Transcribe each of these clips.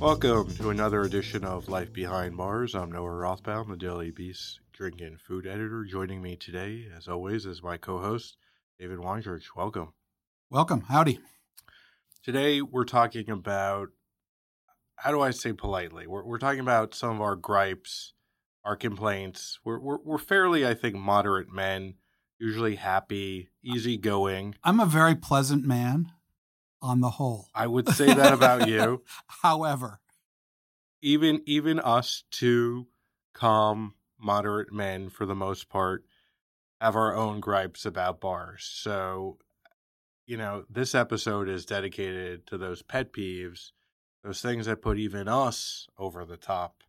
Welcome to another edition of Life Behind Bars. I'm Noah Rothbaum, the Daily Beast drink and food editor. Joining me today, as always, is my co host, David Wondrich. Welcome. Welcome. Howdy. Today, we're talking about how do I say politely? We're, we're talking about some of our gripes, our complaints. We're, we're, we're fairly, I think, moderate men, usually happy, easygoing. I'm a very pleasant man on the whole. I would say that about you. However, even even us two calm, moderate men, for the most part, have our own gripes about bars. So, you know, this episode is dedicated to those pet peeves, those things that put even us over the top.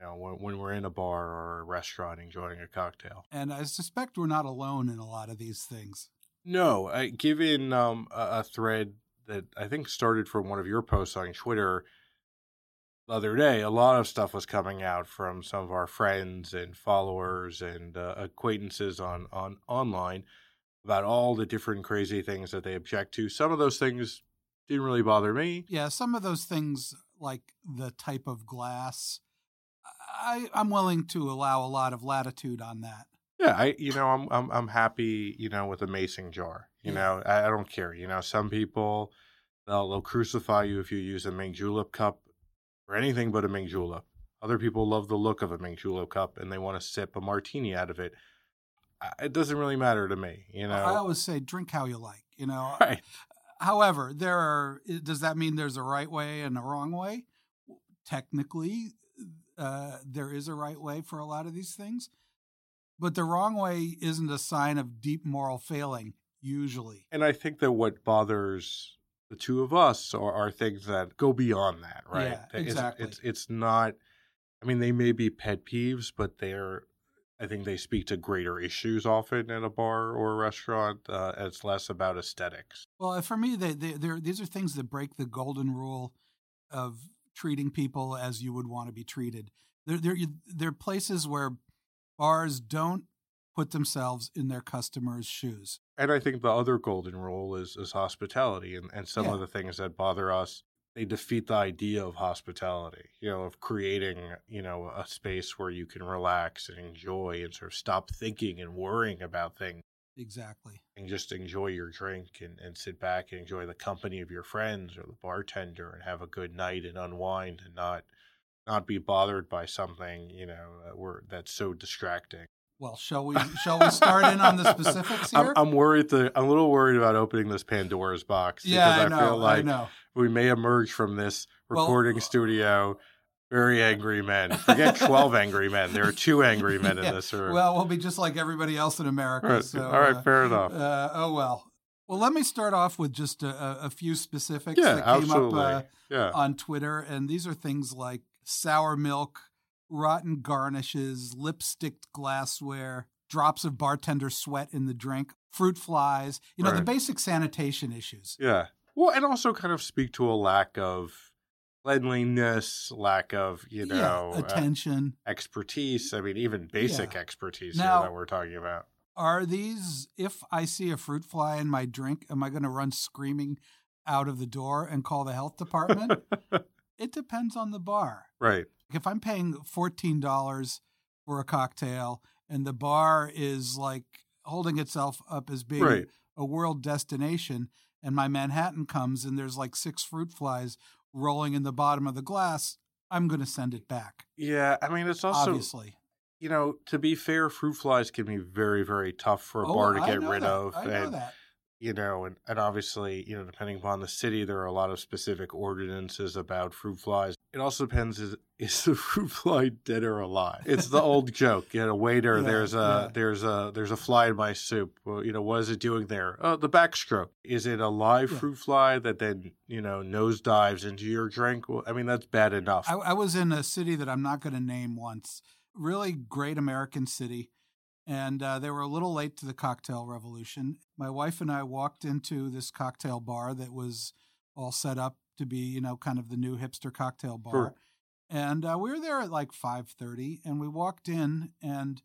You know, when, when we're in a bar or a restaurant enjoying a cocktail. And I suspect we're not alone in a lot of these things. No, I, given um, a, a thread that I think started from one of your posts on Twitter the other day, a lot of stuff was coming out from some of our friends and followers and uh, acquaintances on on online about all the different crazy things that they object to. Some of those things didn't really bother me. Yeah, some of those things, like the type of glass, I, I'm willing to allow a lot of latitude on that. Yeah, I you know I'm I'm I'm happy you know with a mason jar. You Yeah. know I, I don't care. You know some people they'll they'll crucify you if you use a mint julep cup or anything but a mint julep. Other people love the look of a mint julep cup and they want to sip a martini out of it. I- It doesn't really matter to me. You know. I always say, drink how you like. You know. Right. However, there are. Does that mean there's a right way and a wrong way? Technically, uh, there is a right way for a lot of these things, but the wrong way isn't a sign of deep moral failing. Usually, And I think that what bothers the two of us are, are things that go beyond that, right? Yeah, It's- exactly. It's, it's not. I mean, they may be pet peeves, but they're. I think they speak to greater issues often in a bar or a restaurant. Uh, it's less about aesthetics. well, for me, they, they, they're, these are things that break the golden rule of treating people as you would want to be treated. They're, they're, they're places where bars don't put themselves in their customers' shoes. And I think the other golden rule is is hospitality, and and some Yeah. of the things that bother us. They defeat the idea of hospitality, you know, of creating, you know, a space where you can relax and enjoy and sort of stop thinking and worrying about things. Exactly. and just enjoy your drink and, and sit back and enjoy the company of your friends or the bartender and have a good night and unwind and not not be bothered by something you know where that's so distracting. Well, shall we shall we start in on the specifics I'm, here? I'm worried that I'm a little worried about opening this Pandora's box because yeah, I I, know. feel like I we may emerge from this Well- recording studio very angry men. Forget twelve angry men. There are two angry men in this room. Well, we'll be just like everybody else in America. all right, So, all right uh, fair enough. uh, oh well. Well, let me start off with just a, a- a few specifics yeah, that came absolutely. up uh, yeah. on Twitter, and these are things like sour milk, rotten garnishes, lipsticked glassware, drops of bartender sweat in the drink, fruit flies. You know the basic sanitation issues. Yeah. Well, and also kind of speak to a lack of cleanliness, lack of, you know, yeah, uh, attention. expertise. I mean, even basic Yeah. expertise Now- that we're talking about. are these if i see a fruit fly in my drink am i going to run screaming out of the door and call the health department it depends on the bar right. if i'm paying $14 for a cocktail and the bar is like holding itself up as being Right. a world destination and my manhattan comes and there's like six fruit flies rolling in the bottom of the glass i'm going to send it back Yeah. I mean, it's also, obviously you know, to be fair, fruit flies can be very, very tough for a Oh, bar to I get rid that. of. i know and that you know, and, and obviously, you know, depending upon the city, there are a lot of specific ordinances about fruit flies. It also depends is is the fruit fly dead or alive? It's the old joke. You know, waiter, Yeah, there's a yeah. there's a there's a fly in my soup. Well, you know, what is it doing there? Oh, the backstroke. Is it a live Yeah. fruit fly that then you know nose dives into your drink? Well, I mean, that's bad enough. I, I was in a city that I'm not going to name once. Really great American city. And uh, they were a little late to the cocktail revolution. My wife and I walked into this cocktail bar that was all set up to be, you know, kind of the new hipster cocktail bar. Sure. And uh, we were there at like 5:30 and we walked in and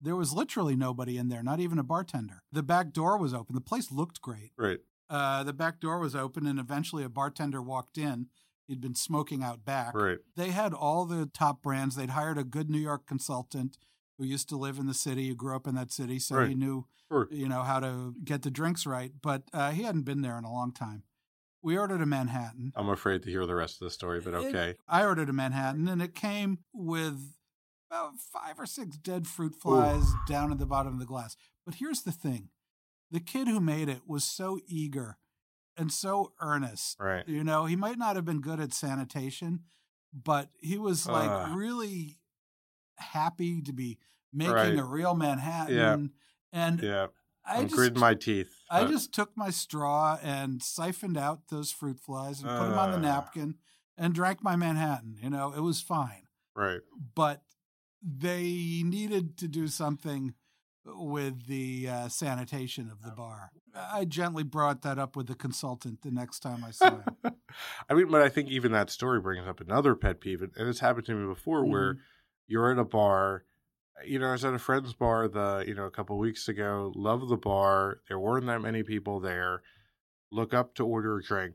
there was literally nobody in there, not even a bartender. The back door was open. The place looked great. right. Uh, the back door was open and eventually a bartender walked in. He'd been smoking out back Right. they had all the top brands. They'd hired a good New York consultant who used to live in the city, who grew up in that city, so he knew Sure. you know how to get the drinks right. But uh, he hadn't been there in a long time. We ordered a Manhattan. I'm afraid to hear the rest of the story, but It- okay. I ordered a Manhattan, and it came with about five or six dead fruit flies down at the bottom of the glass. But here's the thing: the kid who made it was so eager and so earnest. Right. You know, he might not have been good at sanitation, but he was like Ugh. really happy to be making Right. a real Manhattan. And Yeah. I I'm just, gritting my teeth. I just took my straw and siphoned out those fruit flies and put them on the napkin and drank my Manhattan. You know, it was fine. right. But they needed to do something with the uh, sanitation of the bar. I gently brought that up with the consultant the next time I saw him. I mean, but I think even that story brings up another pet peeve, and it's happened to me before, where Mhm. You're at a bar. Uh, you know, I was at a friend's bar the you know a couple weeks ago. Love the bar. There weren't that many people there. Look up to order a drink.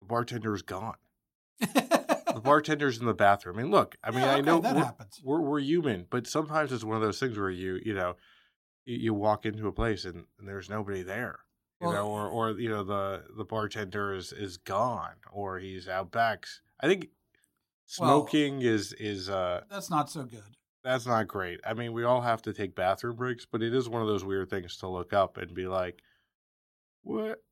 The bartender's gone. The bartender's in the bathroom. I mean, look. I mean, Yeah, I know that we're, happens. we're we're human, but sometimes it's one of those things where you you know you, you walk into a place and, and there's nobody there you Well, know, or eh or you know the the bartender is is gone or he's out back. I think Well- smoking is is uh That's not so good. that's not great. I mean, we all have to take bathroom breaks, but it is one of those weird things to look up and be like, "What?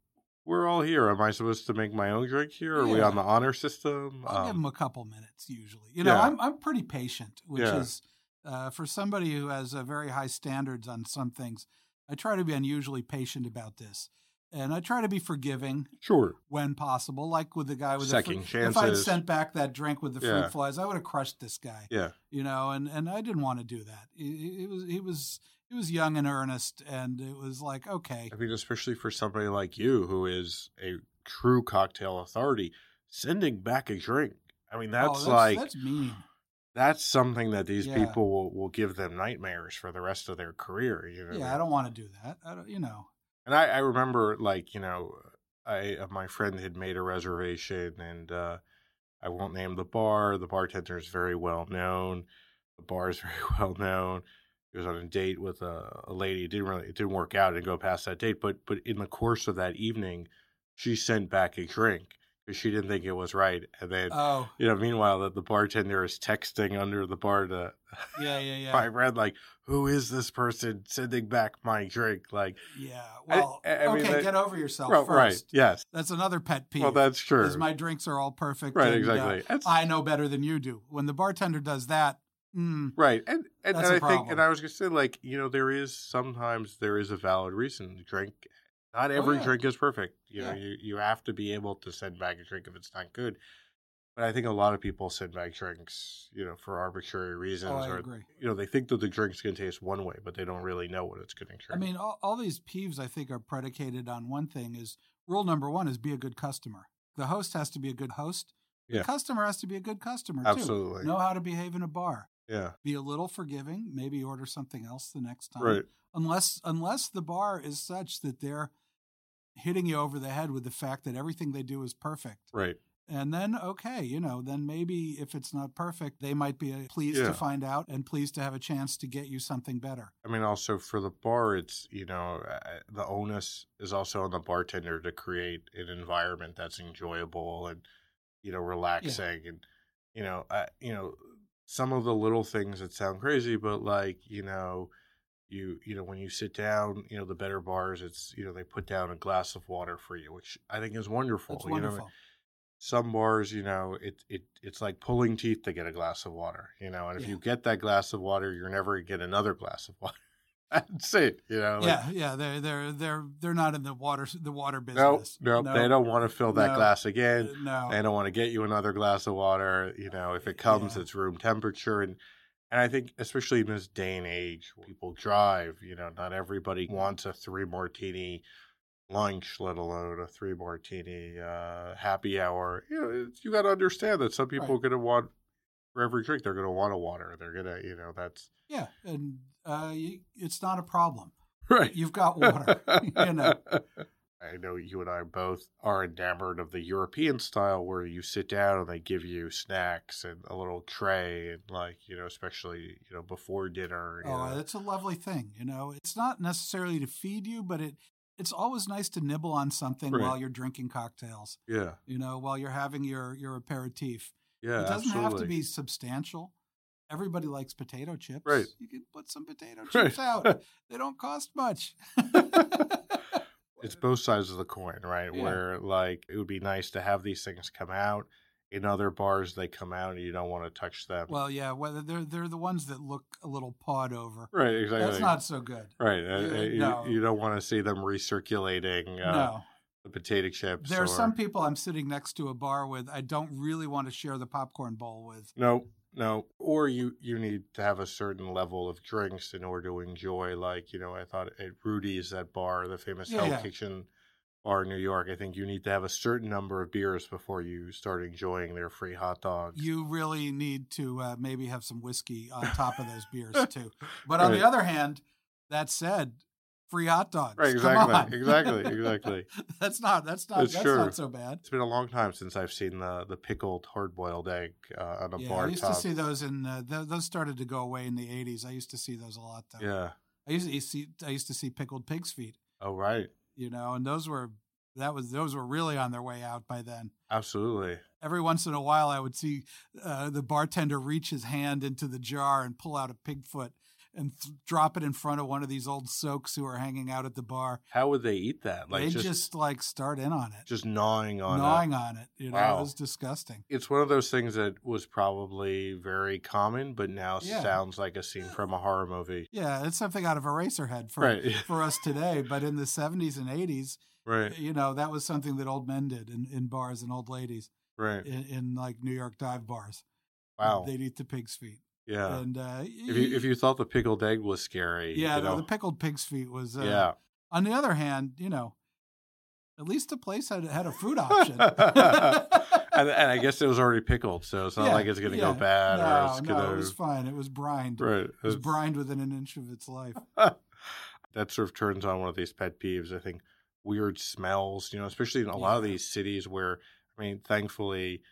We're all here. Am I supposed to make my own drink here? Are we on the honor system?" I'll give Um, them a couple minutes usually. You know, Yeah. I'm I'm pretty patient, which Yeah. is uh, for somebody who has uh, very high standards on some things. I try to be unusually patient about this, and I try to be forgiving sure. when possible. Like with the guy with Second the fruit, if I'd sent back that drink with the fruit Yeah. flies, I would have crushed this guy. Yeah. You know, and and I didn't want to do that. It, it was he was he was young and earnest, and it was like okay, I mean, especially for somebody like you who is a true cocktail authority, sending back a drink. I mean, oh, that's, like that's mean. that's something that these Yeah. people will, will give them nightmares for the rest of their career. You know, Yeah, I don't want to do that. I don't, you know. And I, I remember, like you know, I uh, my friend had made a reservation, and uh, I won't name the bar. The bartender is very well known. The bar is very well known. He was on a date with a, a lady. It didn't really, it didn't work out. Didn't go past that date. But but in the course of that evening, she sent back a drink because she didn't think it was right. And then Oh, you know, meanwhile, that the bartender is texting under the bar to yeah, yeah, yeah. my friend, like, who is this person sending back my drink? Like, Yeah. Well, I mean, okay, that- get over yourself well, first. right? Yes. That's another pet peeve. Well, that's true. is my drinks are all perfect. right, and, exactly. uh, I know better than you do. When the bartender does that, mm, right, and and, and I think, and I was gonna say, like, you know, there is sometimes there is a valid reason to drink. Not every Oh, yeah. drink is perfect. You know, you you have to be able to send back a drink if it's not good. But I think a lot of people send back drinks, you know, for arbitrary reasons, oh, I or agree. you know, they think that the drink's gonna taste one way, but they don't really know what it's gonna taste. I mean, all, all these peeves I think are predicated on one thing: is rule number one is be a good customer. The host has to be a good host. Yeah. The customer has to be a good customer Absolutely. too. Know how to behave in a bar. yeah, Be a little forgiving. Maybe order something else the next time. right. unless unless the bar is such that they're hitting you over the head with the fact that everything they do is perfect Right. And then okay you know then maybe if it's not perfect they might be uh, pleased Yeah. to find out and pleased to have a chance to get you something better I mean, also for the bar, it's you know the onus is also on the bartender to create an environment that's enjoyable and you know relaxing and you know uh, you know some of the little things that sound crazy, but like you know you you know when you sit down, you know the better bars, it's you know they put down a glass of water for you, which I think is wonderful. That's you know, wonderful. Some bars, you know, it it it's like pulling teeth to get a glass of water, you know. And if Yeah. you get that glass of water, you're never gonna get another glass of water. That's it, you know. like, yeah, yeah, they're they're they're they're not in the water the water Nope, business. nope. They don't want to fill that No. glass again. Uh, No, They don't want to get you another glass of water. You know, if it comes, Yeah. it's room temperature. And and I think, especially in this day and age, people drive. You know, not everybody wants a three martini lunch, let alone a three martini uh, happy hour. You know, you got to understand that some people Right. are going to want for every drink they're going to want a water. They're going to, you know, that's yeah, and uh, you, it's not a problem. right. You've got water. you know, I know you and I both are enamored of the European style where you sit down and they give you snacks and a little tray and like, you know, especially, you know, before dinner. Oh, know. it's a lovely thing. You know, it's not necessarily to feed you, but it it's always nice to nibble on something Right. while you're drinking cocktails. yeah. You know, while you're having your your aperitif. Yeah. it doesn't have to be substantial. Everybody likes potato chips. Right. You can put some potato Right. chips out. They don't cost much. It's both sides of the coin, right? Yeah. Where like it would be nice to have these things come out. In other bars, they come out and you don't want to touch them. well, yeah, whether they're they're the ones that look a little pawed over. right, exactly. That's not so good. right. uh, Yeah, uh, you, no. you don't want to see them recirculating uh, no. the potato chips. There are or... some people I'm sitting next to a bar with I don't really want to share the popcorn bowl with. No, no. Or you you need to have a certain level of drinks in order to enjoy. Like you know, I thought at Rudy's that bar, the famous Yeah, Hell yeah. Kitchen bar in New York. I think you need to have a certain number of beers before you start enjoying their free hot dogs. You really need to uh, maybe have some whiskey on top of those beers too. But on Right. the other hand, that said, free hot dogs. right, exactly, exactly, exactly. that's not that's not That's that's, not so bad. It's been a long time since I've seen the the pickled hard boiled egg uh, on a Yeah, bar I used top. to see those in uh, th- those started to go away in the '80s. I used to see those a lot though. yeah. I used to see I used to see pickled pig's feet. Oh right. You know, and those were that was those were really on their way out by then. Absolutely. Every once in a while, I would see uh, the bartender reach his hand into the jar and pull out a pig foot and th- drop it in front of one of these old soaks who are hanging out at the bar. How would they eat that? Like they just, just, like start in on it, just gnawing on it. gnawing on it. You know, Wow. it was disgusting. it's one of those things that was probably very common, but now Yeah. sounds like a scene from a horror movie. Yeah, it's something out of Eraserhead for Right. for us today. But in the '70s and '80s, Right. you know, that was something that old men did in, in bars and old ladies Right. in, in like New York dive bars. Wow. they'd eat the pig's feet. Yeah. And uh, If you if you thought the pickled egg was scary, yeah, you know, the pickled pig's feet was. Uh, yeah. On the other hand, you know, at least the place had had a food option. and, and I guess it was already pickled, so it's not Yeah, like it's going to yeah. go bad no, or it's no, going it was fine. It was brined. Right. It was It's- brined within an inch of its life. that sort of turns on one of these pet peeves. I think weird smells, you know, especially in a lot of these cities where, I mean, thankfully,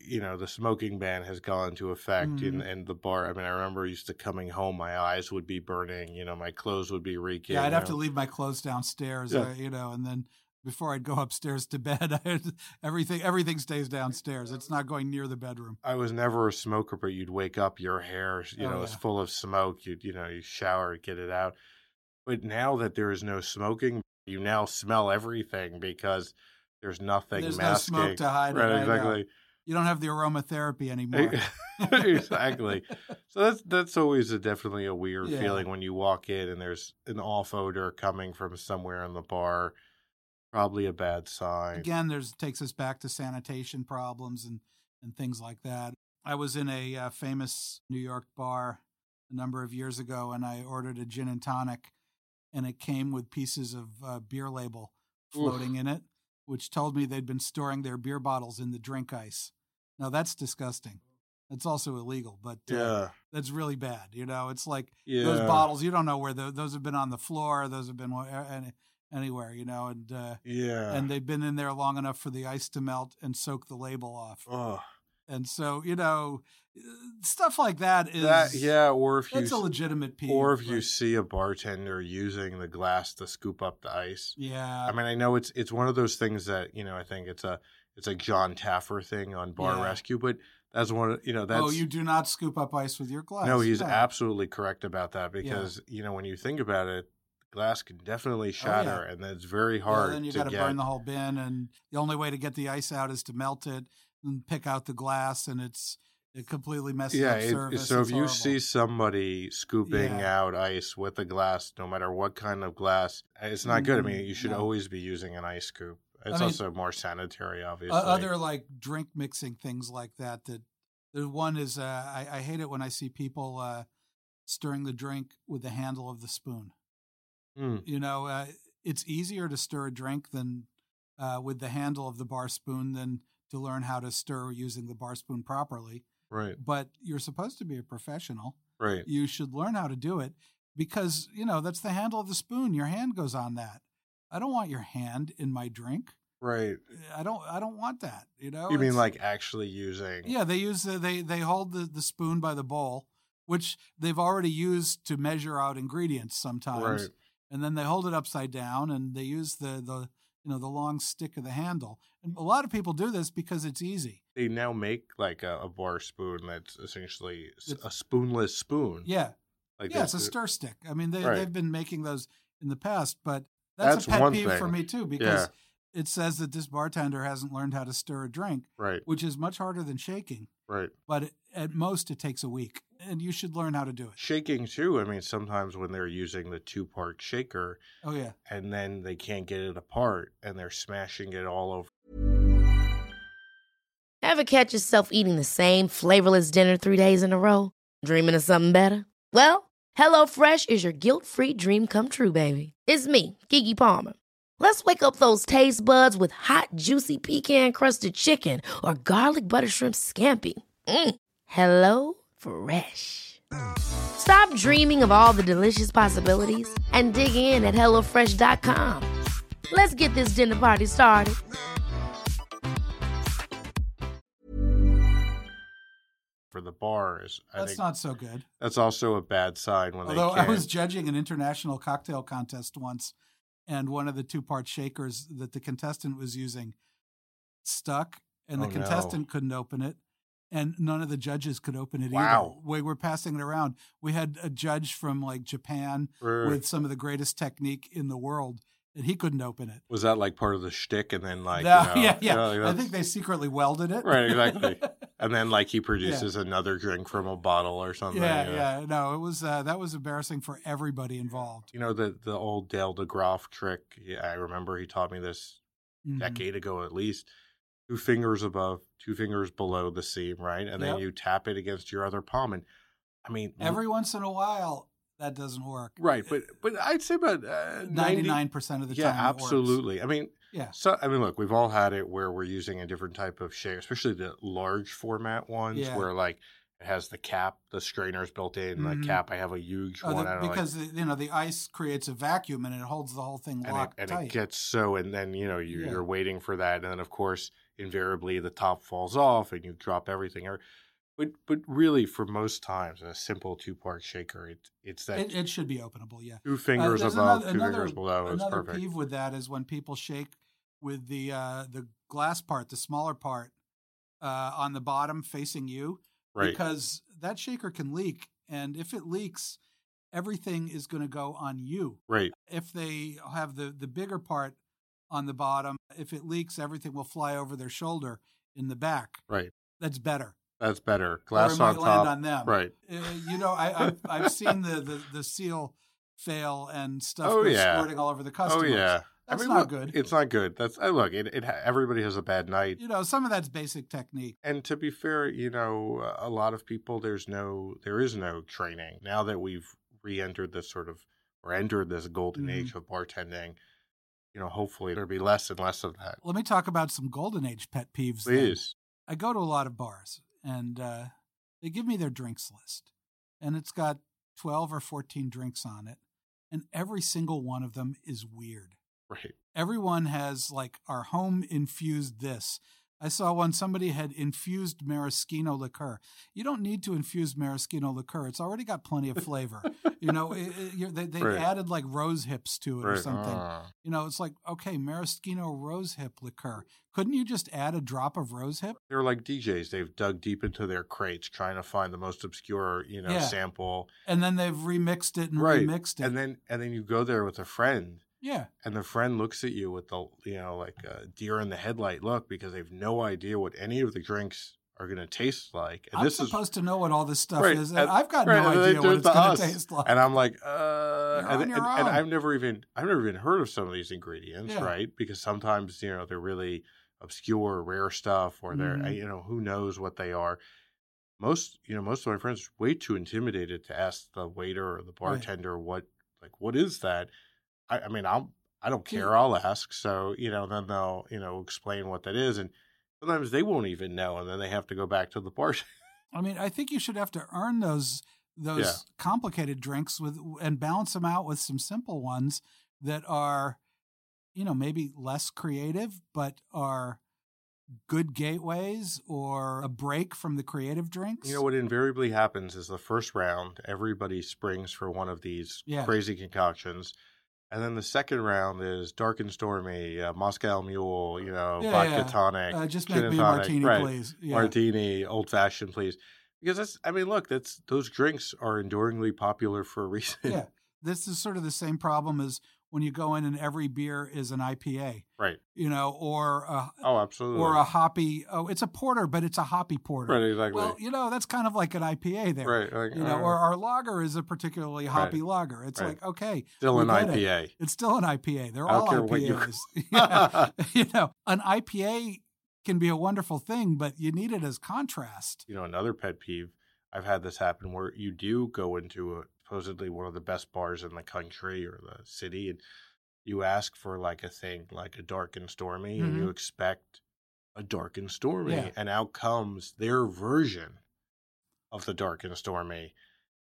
you know, the smoking ban has gone into effect Mhm. and, and the bar. I mean, I remember used to coming home, my eyes would be burning, you know, my clothes would be reeking. Yeah, I'd have to leave my clothes downstairs, Yeah. uh, you know, and then before I'd go upstairs to bed, I'd, everything everything stays downstairs. It's not going near the bedroom. I was never a smoker, but you'd wake up, your hair, you Oh, know, is full of smoke. You you know, you shower, get it out. But now that there is no smoking, you now smell everything because there's nothing There's no smoke to hide it. right, I know. You don't have the aromatherapy anymore. exactly. So that's that's always a, definitely a weird Yeah. feeling when you walk in and there's an off odor coming from somewhere in the bar. Probably a bad sign. Again, there's takes us back to sanitation problems and and things like that. I was in a uh, famous New York bar a number of years ago, and I ordered a gin and tonic, and it came with pieces of uh, beer label floating in it, which told me they'd been storing their beer bottles in the drink ice. Now that's disgusting. That's also illegal, but uh, Yeah. that's really bad. You know, it's like Yeah. those bottles. You don't know where the, those have been on the floor. Those have been wh- any, anywhere. You know, and uh, Yeah. and they've been in there long enough for the ice to melt and soak the label off. oh, And so, you know, uh, stuff like that is that yeah, or if you that's a legitimate peeve. or if you see a bartender using the glass to scoop up the ice. yeah, I mean, I know it's it's one of those things that you know. I think it's a it's a Jon Taffer thing on Bar Yeah. Rescue, but That's one. of- You know, oh, that's oh, you do not scoop up ice with your glass. no. He's Yeah. absolutely correct about that because you know when you think about it, glass can definitely oh, shatter, and it's very Yeah, hard then you got to get. burn the whole bin, and the only way to get the ice out is to melt it and pick out the glass, and it's it completely messes yeah, up it- service. so It's if you see somebody scooping Yeah. out ice with a glass, no matter what kind of glass, it's not good. I mean, Mm, you should no. always be using an ice scoop. It's mean, also more sanitary, obviously. other like drink mixing things like that. That the one is uh, I, I hate it when I see people uh, stirring the drink with the handle of the spoon. Hmm, You know, uh, it's easier to stir a drink than uh, with the handle of the bar spoon than to learn how to stir using the bar spoon properly. right, But you're supposed to be a professional. right. You should learn how to do it because you know that's the handle of the spoon. Your hand goes on that. I don't want your hand in my drink. Right. I don't. I don't want that. You know. You mean It's- like actually using? Yeah, they use the, they they hold the, the spoon by the bowl, which they've already used to measure out ingredients sometimes, Right. and then they hold it upside down and they use the the you know the long stick of the handle. And a lot of people do this because it's easy. They now make like a, a bar spoon that's essentially It's- a spoonless spoon. Yeah, Like yeah, it's a stir stick. I mean, they Right. they've been making those in the past, but that's, That's a pet one peeve for me too because it says that this bartender hasn't learned how to stir a drink, Right. which is much harder than shaking. Right. But it, at most, it takes a week, and you should learn how to do it. Shaking too. I mean, sometimes when they're using the two part shaker Oh yeah. and then they can't get it apart and they're smashing it all over. Ever catch yourself eating the same flavorless dinner three days in a row? Dreaming of something better? Well, HelloFresh is your guilt free dream come true, baby. It's me, Keke Palmer. Let's wake up those taste buds with hot, juicy pecan crusted chicken or garlic butter shrimp scampi. Mm. Hello Fresh. Stop dreaming of all the delicious possibilities and dig in at HelloFresh.com. Let's get this dinner party started. for the bars. I That's think not so good. that's also a bad sign when Although they I was judging an international cocktail contest once, and one of the two part shakers that the contestant was using stuck, and the Oh, no. contestant couldn't open it, and none of the judges could open it Wow. either. We were passing it around. We had a judge from like Japan with some of the greatest technique in the world, and he couldn't open it. was that like part of the shtick? And then like, No, you know, yeah, yeah. like, I think they secretly welded it. Right, exactly. and then like he produces another drink from a bottle or something. yeah, you know. yeah. No, it was uh, that was embarrassing for everybody involved. You know the the old Dale DeGroff trick. Yeah, I remember he taught me this Mhm. decade ago at least. Two fingers above, two fingers below the seam, right? And then you tap it against your other palm. And I mean, Every once in a while, that doesn't work. right, but but I'd say about uh, 90 ninety-nine percent of the Yeah, time, it works. absolutely. I mean, Yeah, so I mean, look, we've all had it where we're using a different type of shake, especially the large format ones, Yeah. where like it has the cap, the strainers built in. Mhm. The cap, I have a huge Oh, one. the- know, like- because the, you know the ice creates a vacuum and it holds the whole thing and it, locked and tight. it gets so, and then you know you, Yeah. you're waiting for that, and then of course invariably the top falls off and you drop everything. Or, but but really, for most times, a simple two part shaker, it it's that it, it should be openable. Yeah. two Uh, fingers there's above, another- two another- fingers below. It's Another perfect. peeve with that is when people shake with the uh, the glass part, the smaller part, uh, on the bottom facing you, Right. because that shaker can leak, and if it leaks, everything is going to go on you. right. If they have the the bigger part on the bottom, if it leaks, everything will fly over their shoulder in the back. Right. That's better. That's better. Glass on top. on them. Right. Uh, you know, I, I've, I've seen the, the, the seal fail and stuff Oh, yeah. squirting all over the Oh yeah. That's I mean, not look, good. It's not good. That's I look. It, it everybody has a bad night, You know, some of that's basic technique. and to be fair, you know, a lot of people there's no there is no training now that we've re-entered this sort of or entered this golden Mhm. age of bartending. You know, hopefully there'll be less and less of that. Let me talk about some golden age pet peeves. then. Please, I go to a lot of bars and uh, they give me their drinks list, and it's got 12 or 14 drinks on it, and every single one of them is weird. right? Everyone has like our home infused this. I saw one somebody had infused maraschino liqueur. You don't need to infuse maraschino liqueur; it's already got plenty of flavor. you know, it, it, they, they Right. added like rose hips to it or something. Ah. You know, it's like okay, maraschino rose hip liqueur. Couldn't you just add a drop of rose hip? They're like DJs. They've dug deep into their crates trying to find the most obscure, you know, Yeah. sample. And then they've remixed it and Right. remixed it. And then and then you go there with a friend yeah, and the friend looks at you with the you know like a deer in the headlight look because they've no idea what any of the drinks are going to taste like and I'm this is supposed to know what all this stuff Right, is, and and- I've got right, no idea what it it's going to taste like. and i'm like uh and, on and, your and own. i've never even i've never even heard of some of these ingredients Yeah. right because sometimes you know they're really obscure rare stuff or they're Mhm. you know who knows what they are most you know most of my friends are way too intimidated to ask the waiter or the bartender what like what is that i, I mean i'll i don't Yeah. care i'll ask so you know then they'll you know explain what that is and sometimes they won't even know and then they have to go back to the bar I mean, I think you should have to earn those those Yeah. complicated drinks with and balance them out with some simple ones that are, you know, maybe less creative but are good gateways or a break from the creative drinks. You know what invariably happens is the first round, everybody springs for one of these Yeah. crazy concoctions. And then the second round is dark and stormy, uh, Moscow Mule, you know, Yeah, vodka yeah. tonic, Uh, just make me a tonic, martini, right. please. Yeah. martini, old fashioned, please. Because that's, I mean, look, that's those drinks are enduringly popular for a reason. yeah. This is sort of the same problem as when you go in and every beer is an IPA, right. you know, or a, Oh, absolutely. or a hoppy. Oh, it's a porter, but it's a hoppy porter. right, exactly. Well, you know, that's kind of like an IPA there. right. Like, You know, uh, or our lager is a particularly hoppy lager. It's Right. like, okay, still an get it. IPA. It's still an IPA. They're all you- IPAs. Yeah. you know, an IPA can be a wonderful thing, but you need it as contrast. you know, another pet peeve. I've had this happen where you do go into a, supposedly one of the best bars in the country or the city, and you ask for like a thing like a dark and stormy, and you mm-hmm. expect a dark and stormy, Yeah. and out comes their version of the dark and stormy,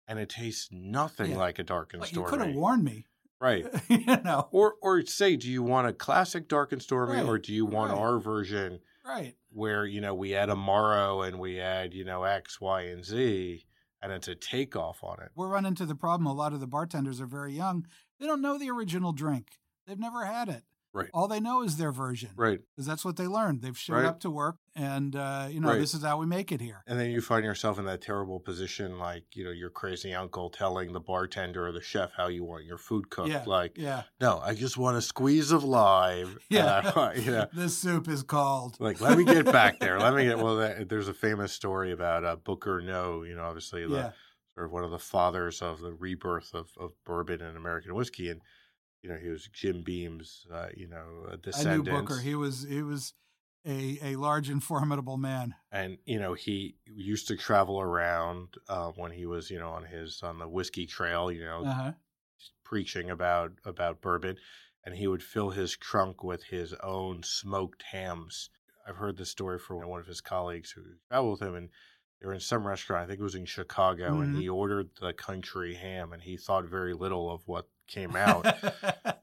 and it tastes nothing Yeah. like a dark and Like, you could have warned me. right? you know, Or or say, do you want a classic dark and stormy, Right, or do you want right. our version? right. where you know we add amaro and we add you know X, Y, and Z, and it's a takeoff on it. We're running into the problem. A lot of the bartenders are very young. They don't know the original drink. They've never had it. Right. All they know is their version. Right, Because that's what they learned. They've showed Right. up to work and, uh, you know, Right. this is how we make it here. and then you find yourself in that terrible position, like you know your crazy uncle telling the bartender or the chef how you want your food cooked. Yeah. Like, Yeah. no, I just want a squeeze of lime. Yeah. Want- you know, This soup is called. like let me get back there. Let me get. Well, that, there's a famous story about uh, Booker Noe. You know, obviously the Yeah. sort of one of the fathers of the rebirth of, of bourbon and American whiskey, and you know he was Jim Beam's, uh, you know, a I knew descendant. Booker. He was he was a a large and formidable man. and you know he used to travel around uh, when he was you know on his on the whiskey trail, you know, Uh-huh. preaching about about bourbon, and he would fill his trunk with his own smoked hams. I've heard this story from one of his colleagues who traveled with him, and they were in some restaurant. I think it was in Chicago, and Mhm. he ordered the country ham, and he thought very little of what came out.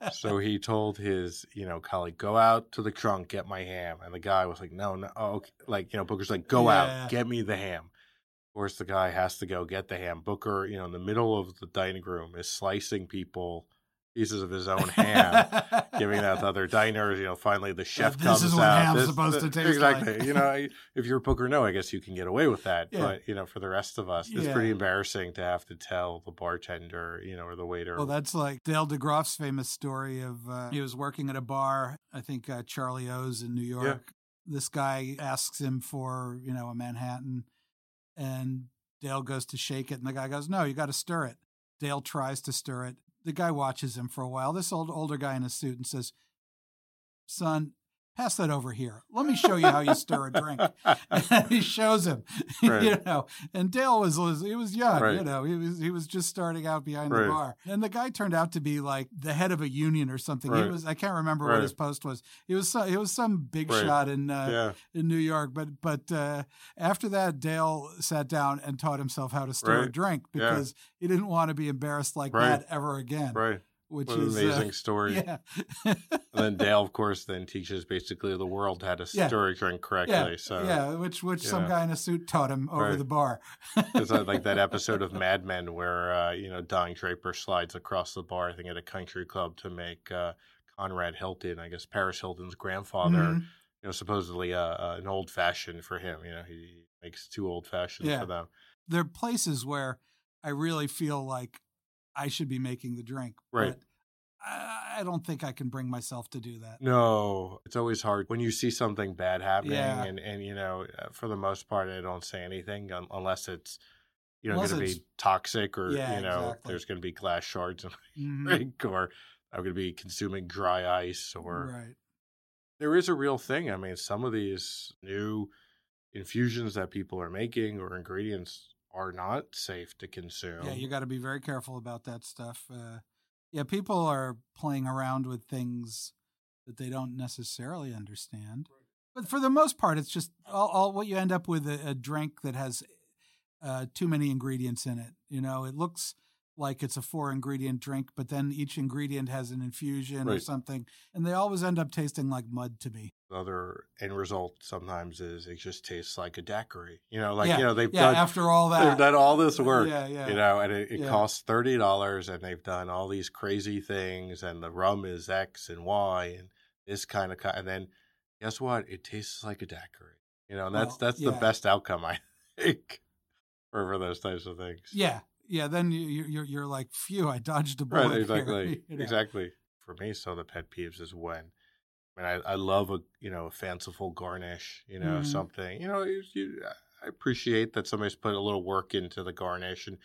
so he told his, you know, colleague, "Go out to the trunk, get my ham." And the guy was like, "No, no, oh, okay. like you know." Booker's like, "Go Yeah. out, get me the ham." Of course, the guy has to go get the ham. Booker, you know, in the middle of the dining room, is slicing people pieces of his own ham, giving that to other diners. You know, finally the chef comes. this comes is what out. ham's supposed to taste exactly. like. you know, if you're Booker, no, I guess you can get away with that. Yeah. But you know, for the rest of us, it's Yeah. pretty embarrassing to have to tell the bartender, you know, or the waiter. Well, that's like Dale DeGroff's famous story of uh, he was working at a bar, I think uh, Charlie O's in New York. This guy asks him for, you know, a Manhattan, and Dale goes to shake it, and the guy goes, No, you got to stir it. Dale tries to stir it. The guy watches him for a while. This old older guy in a suit and says, Son, pass that over here. Let me show you how you stir a drink. and he shows him, Right. you know. And Dale was, was he was young, Right. you know. He was he was just starting out behind Right. the bar, and the guy turned out to be like the head of a union or something. He was I can't remember what his post was. He was so, he was some big shot in uh, yeah. in New York, but but uh, after that, Dale sat down and taught himself how to stir a drink Yeah. because he didn't want to be embarrassed like that ever again. Right. Which What an is uh, amazing story. Yeah. And then Dale, of course, then teaches basically the world how to Yeah. stir a drink correctly. yeah, so yeah, which which some guy in a suit taught him over Right. the bar. it's like like that episode of Mad Men where uh, you know Don Draper slides across the bar, I think at a country club to make uh, Conrad Hilton, I guess Paris Hilton's grandfather, Mhm. you know, supposedly uh, uh, an old fashioned for him. You know, he makes two old fashions Yeah. for them. There are places where I really feel like I should be making the drink, Right. But I, I don't think I can bring myself to do that. No, it's always hard when you see something bad happening, Yeah. and and you know, uh, for the most part, I don't say anything un- unless it's you know going to be toxic or Yeah, you know exactly. there's going to be glass shards in my drink or I'm going to be consuming dry ice or Right. there is a real thing. I mean, some of these new infusions that people are making or ingredients are not safe to consume. Yeah, you got to be very careful about that stuff. Uh, yeah, people are playing around with things that they don't necessarily understand. But for the most part, it's just all, all what you end up with a, a drink that has uh, too many ingredients in it. You know, it looks like it's a four ingredient drink, but then each ingredient has an infusion or something, and they always end up tasting like mud to me. The other end result sometimes is it just tastes like a daiquiri. You know, like yeah, you know they've yeah. done after all that, they've done all this uh, work. Yeah, yeah. You know, and it, it Yeah. costs thirty dollars, and they've done all these crazy things, and the rum is X and Y, and this kind of, and then guess what? It tastes like a daiquiri. You know, and that's Well, that's the best outcome I think for, for those types of things. Yeah, yeah. Then you, you- you're you're like, phew, I dodged a bullet. Right, here," exactly, you know? exactly. For me, so the pet peeves is when, I mean, I, I love a you know a fanciful garnish, you know Mhm. something, you know, you, you, I appreciate that somebody's put a little work into the garnish, and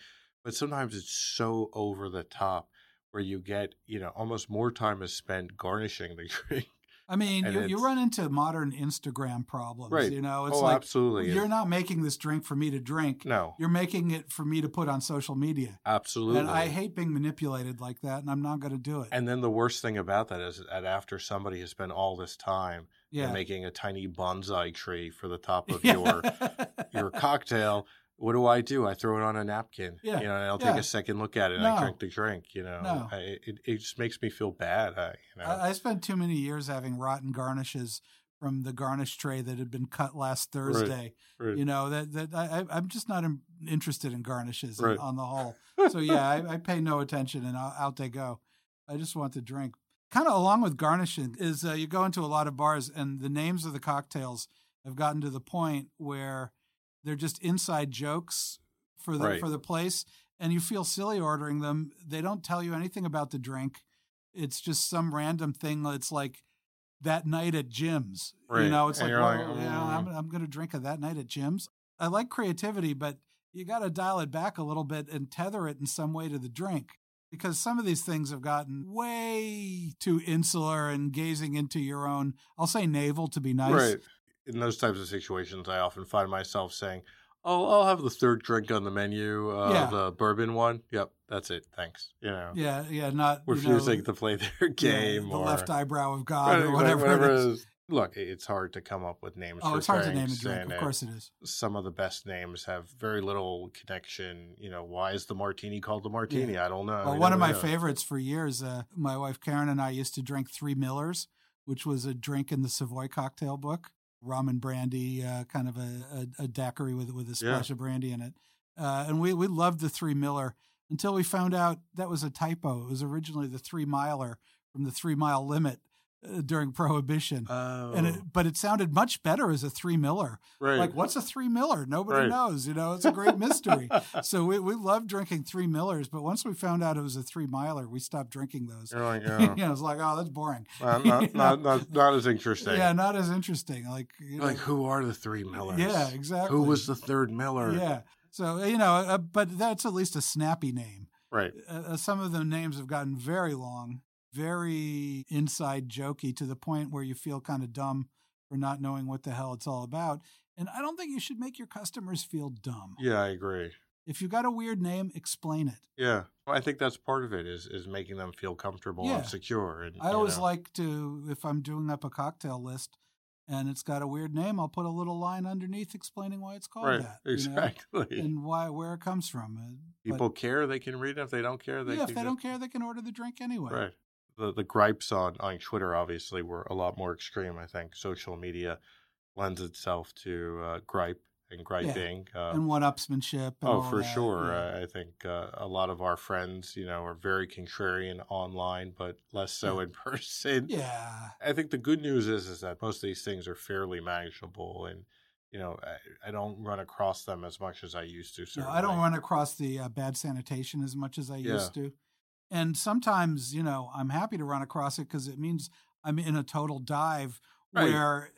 but sometimes it's so over the top where you get you know almost more time is spent garnishing the drink. I mean, you, you run into modern Instagram problems. Right. You know, it's oh, like absolutely, you're not making this drink for me to drink. no, You're making it for me to put on social media. absolutely, And I hate being manipulated like that, and I'm not going to do it. And then the worst thing about that is that after somebody has spent all this time yeah. making a tiny bonsai tree for the top of Yeah. your your cocktail, what do I do? I throw it on a napkin. Yeah, You know, and I'll yeah. take a second look at it and No. I drink the drink. You know, No. I, it, it just makes me feel bad. I, you know, I, I spent too many years having rotten garnishes from the garnish tray that had been cut last Thursday. Right. You know that that I, I'm just not in, interested in garnishes Right. on the whole. So yeah, I, I pay no attention, and out, out they go. I just want to drink. Kind of along with garnishing is uh, you go into a lot of bars, and the names of the cocktails have gotten to the point where they're just inside jokes for the Right. for the place, and you feel silly ordering them. They don't tell you anything about the drink. It's just some random thing. It's like that night at Jim's. You know, it's And like, well, like, know, I'm. I'm going to drink of that night at Jim's. I like creativity, but you got to dial it back a little bit and tether it in some way to the drink because some of these things have gotten way too insular and gazing into your own, I'll say navel to be nice. Right. In those types of situations, I often find myself saying, "Oh, I'll have the third drink on the menu, uh, Yeah. the bourbon one. Yep, that's it. Thanks." You know, Yeah, yeah, not you know, refusing to play their yeah, game the or left eyebrow of God Right, or like, whatever, it is. Look, it's hard to come up with names. Oh, for it's hard to name a drink. Of uh, course it is. some of the best names have very little connection. You know, why is the martini called the martini? I don't know. Well, We one of my know. favorites for years, uh, my wife Karen and I used to drink Three Millers, which was a drink in the Savoy cocktail book, rum and brandy, uh, kind of a, a, a daiquiri with with a splash of brandy in it. Uh, and we we loved the Three Miller until we found out that was a typo. It was originally the Three Miler from the Three Mile Limit during Prohibition. Oh, and it, but it sounded much better as a Three Miller. right. Like, what's a Three Miller? Nobody Right. knows. You know, it's a great mystery. so we, we loved drinking Three Millers, but once we found out it was a Three Miler, we stopped drinking those. You're like, you yeah. know, it's like, oh, that's boring. not, not, not, not, not as interesting. Yeah, not as interesting. Like, you know, like who are the three Millers? Yeah, exactly. Who was the third Miller? yeah. So you know, uh, but that's at least a snappy name. Right. Uh, uh, some of the names have gotten very long, very inside jokey to the point where you feel kind of dumb for not knowing what the hell it's all about. And I don't think you should make your customers feel dumb. Yeah, I agree. If you got a weird name, explain it. Yeah, I think that's part of it is is making them feel comfortable Yeah. and secure. And I always know. like to, if I'm doing up a cocktail list and it's got a weird name, I'll put a little line underneath explaining why it's called right. that. you know, Exactly. and why where it comes from. Uh, but- People care, they can read it. If they don't care, they yeah, if they just- don't care, they can order the drink anyway. Right. The the gripes on, on Twitter obviously were a lot more extreme. I think social media lends itself to uh, gripe and griping. Uh, And one-upsmanship. And oh, for that, sure. yeah. I think uh, a lot of our friends, you know, are very contrarian online, but less so Yeah. in person. yeah. I think the good news is is that most of these things are fairly manageable, and you know, I, I don't run across them as much as I used to. No, I don't run across the uh, bad sanitation as much as I Yeah. used to. And sometimes, you know, I'm happy to run across it because it means I'm in a total dive Right. where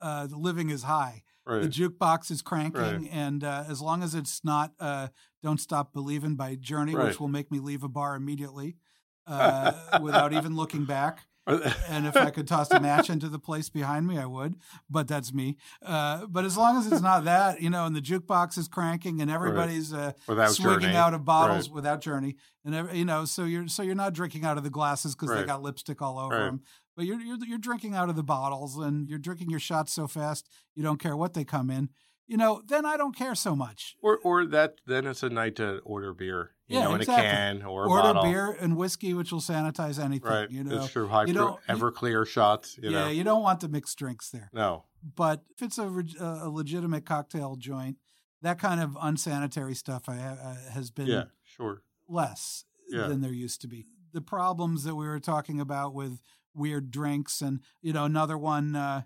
uh, the living is high. Right. The jukebox is cranking, Right. and uh, as long as it's not uh, "Don't Stop Believing" by Journey, which will make me leave a bar immediately uh, without even looking back. And if I could toss a match into the place behind me, I would. But that's me. Uh, but as long as it's not that, you know, and the jukebox is cranking and everybody's uh, swigging Journey. out of bottles Right. without Journey, and every, you know, so you're so you're not drinking out of the glasses because they got lipstick all over Right. them. But you're, you're you're drinking out of the bottles, and you're drinking your shots so fast you don't care what they come in. You know, then I don't care so much. Or or that then it's a night to order beer, you Yeah, know, in exactly. a can or a Order bottle. beer and whiskey, which will sanitize anything. Right. You know, it's true. Hyper, you you- Everclear shots, you yeah, know. you don't want the mixed drinks there. no. but if it's a, a legitimate cocktail joint, that kind of unsanitary stuff I, uh, has been Yeah, sure. less Yeah. than there used to be. The problems that we were talking about with weird drinks, and you know, another one, uh,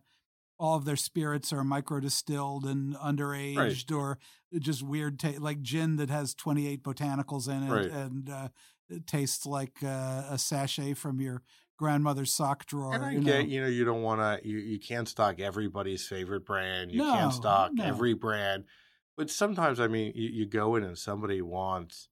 all of their spirits are micro distilled and underaged, or just weird, ta- like gin that has twenty eight botanicals in it, Right. and uh, it tastes like uh, a sachet from your grandmother's sock drawer. And I you know. you know, you don't want to, you, you can't stock everybody's favorite brand. You No, can't stock no. every brand. But sometimes, I mean, you, you go in and somebody wants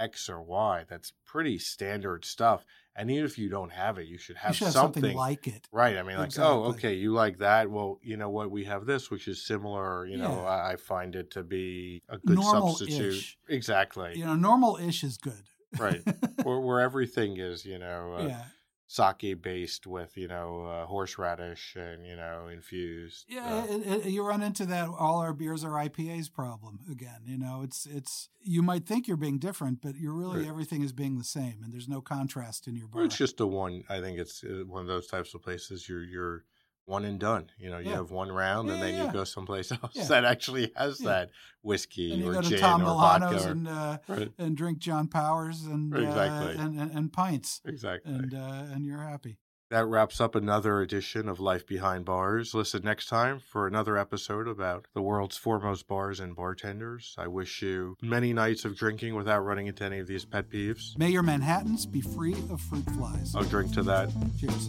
X or Y. That's pretty standard stuff. And even if you don't have it, you should you have, should have something, something like it. Right. I mean, like, oh, okay, you like that. Well, you know what? We have this, which is similar. You know, Yeah. I, I find it to be a good Normal-ish. substitute. Exactly. You know, normal ish is good. Right. where, where everything is, you know, uh, yeah. Sake based with, you know, uh, horseradish and, you know, infused. Yeah, uh, it, it, you run into that all our beers are IPAs problem again. You know, it's it's you might think you're being different, but you're really Right. everything is being the same, and there's no contrast in your bar. It's just a one. I think it's uh, one of those types of places. You're you're one and done. You know, you Yeah. have one round, and then yeah. you go someplace else Yeah. that actually has Yeah. that whiskey and you or go to gin Tom or Milano's vodka. and uh, right. and drink John Powers and uh, Exactly. and, and and pints, Exactly. and uh, and you're happy. that wraps up another edition of Life Behind Bars. Listen next time for another episode about the world's foremost bars and bartenders. I wish you many nights of drinking without running into any of these pet peeves. May your Manhattans be free of fruit flies. I'll drink to that. Cheers.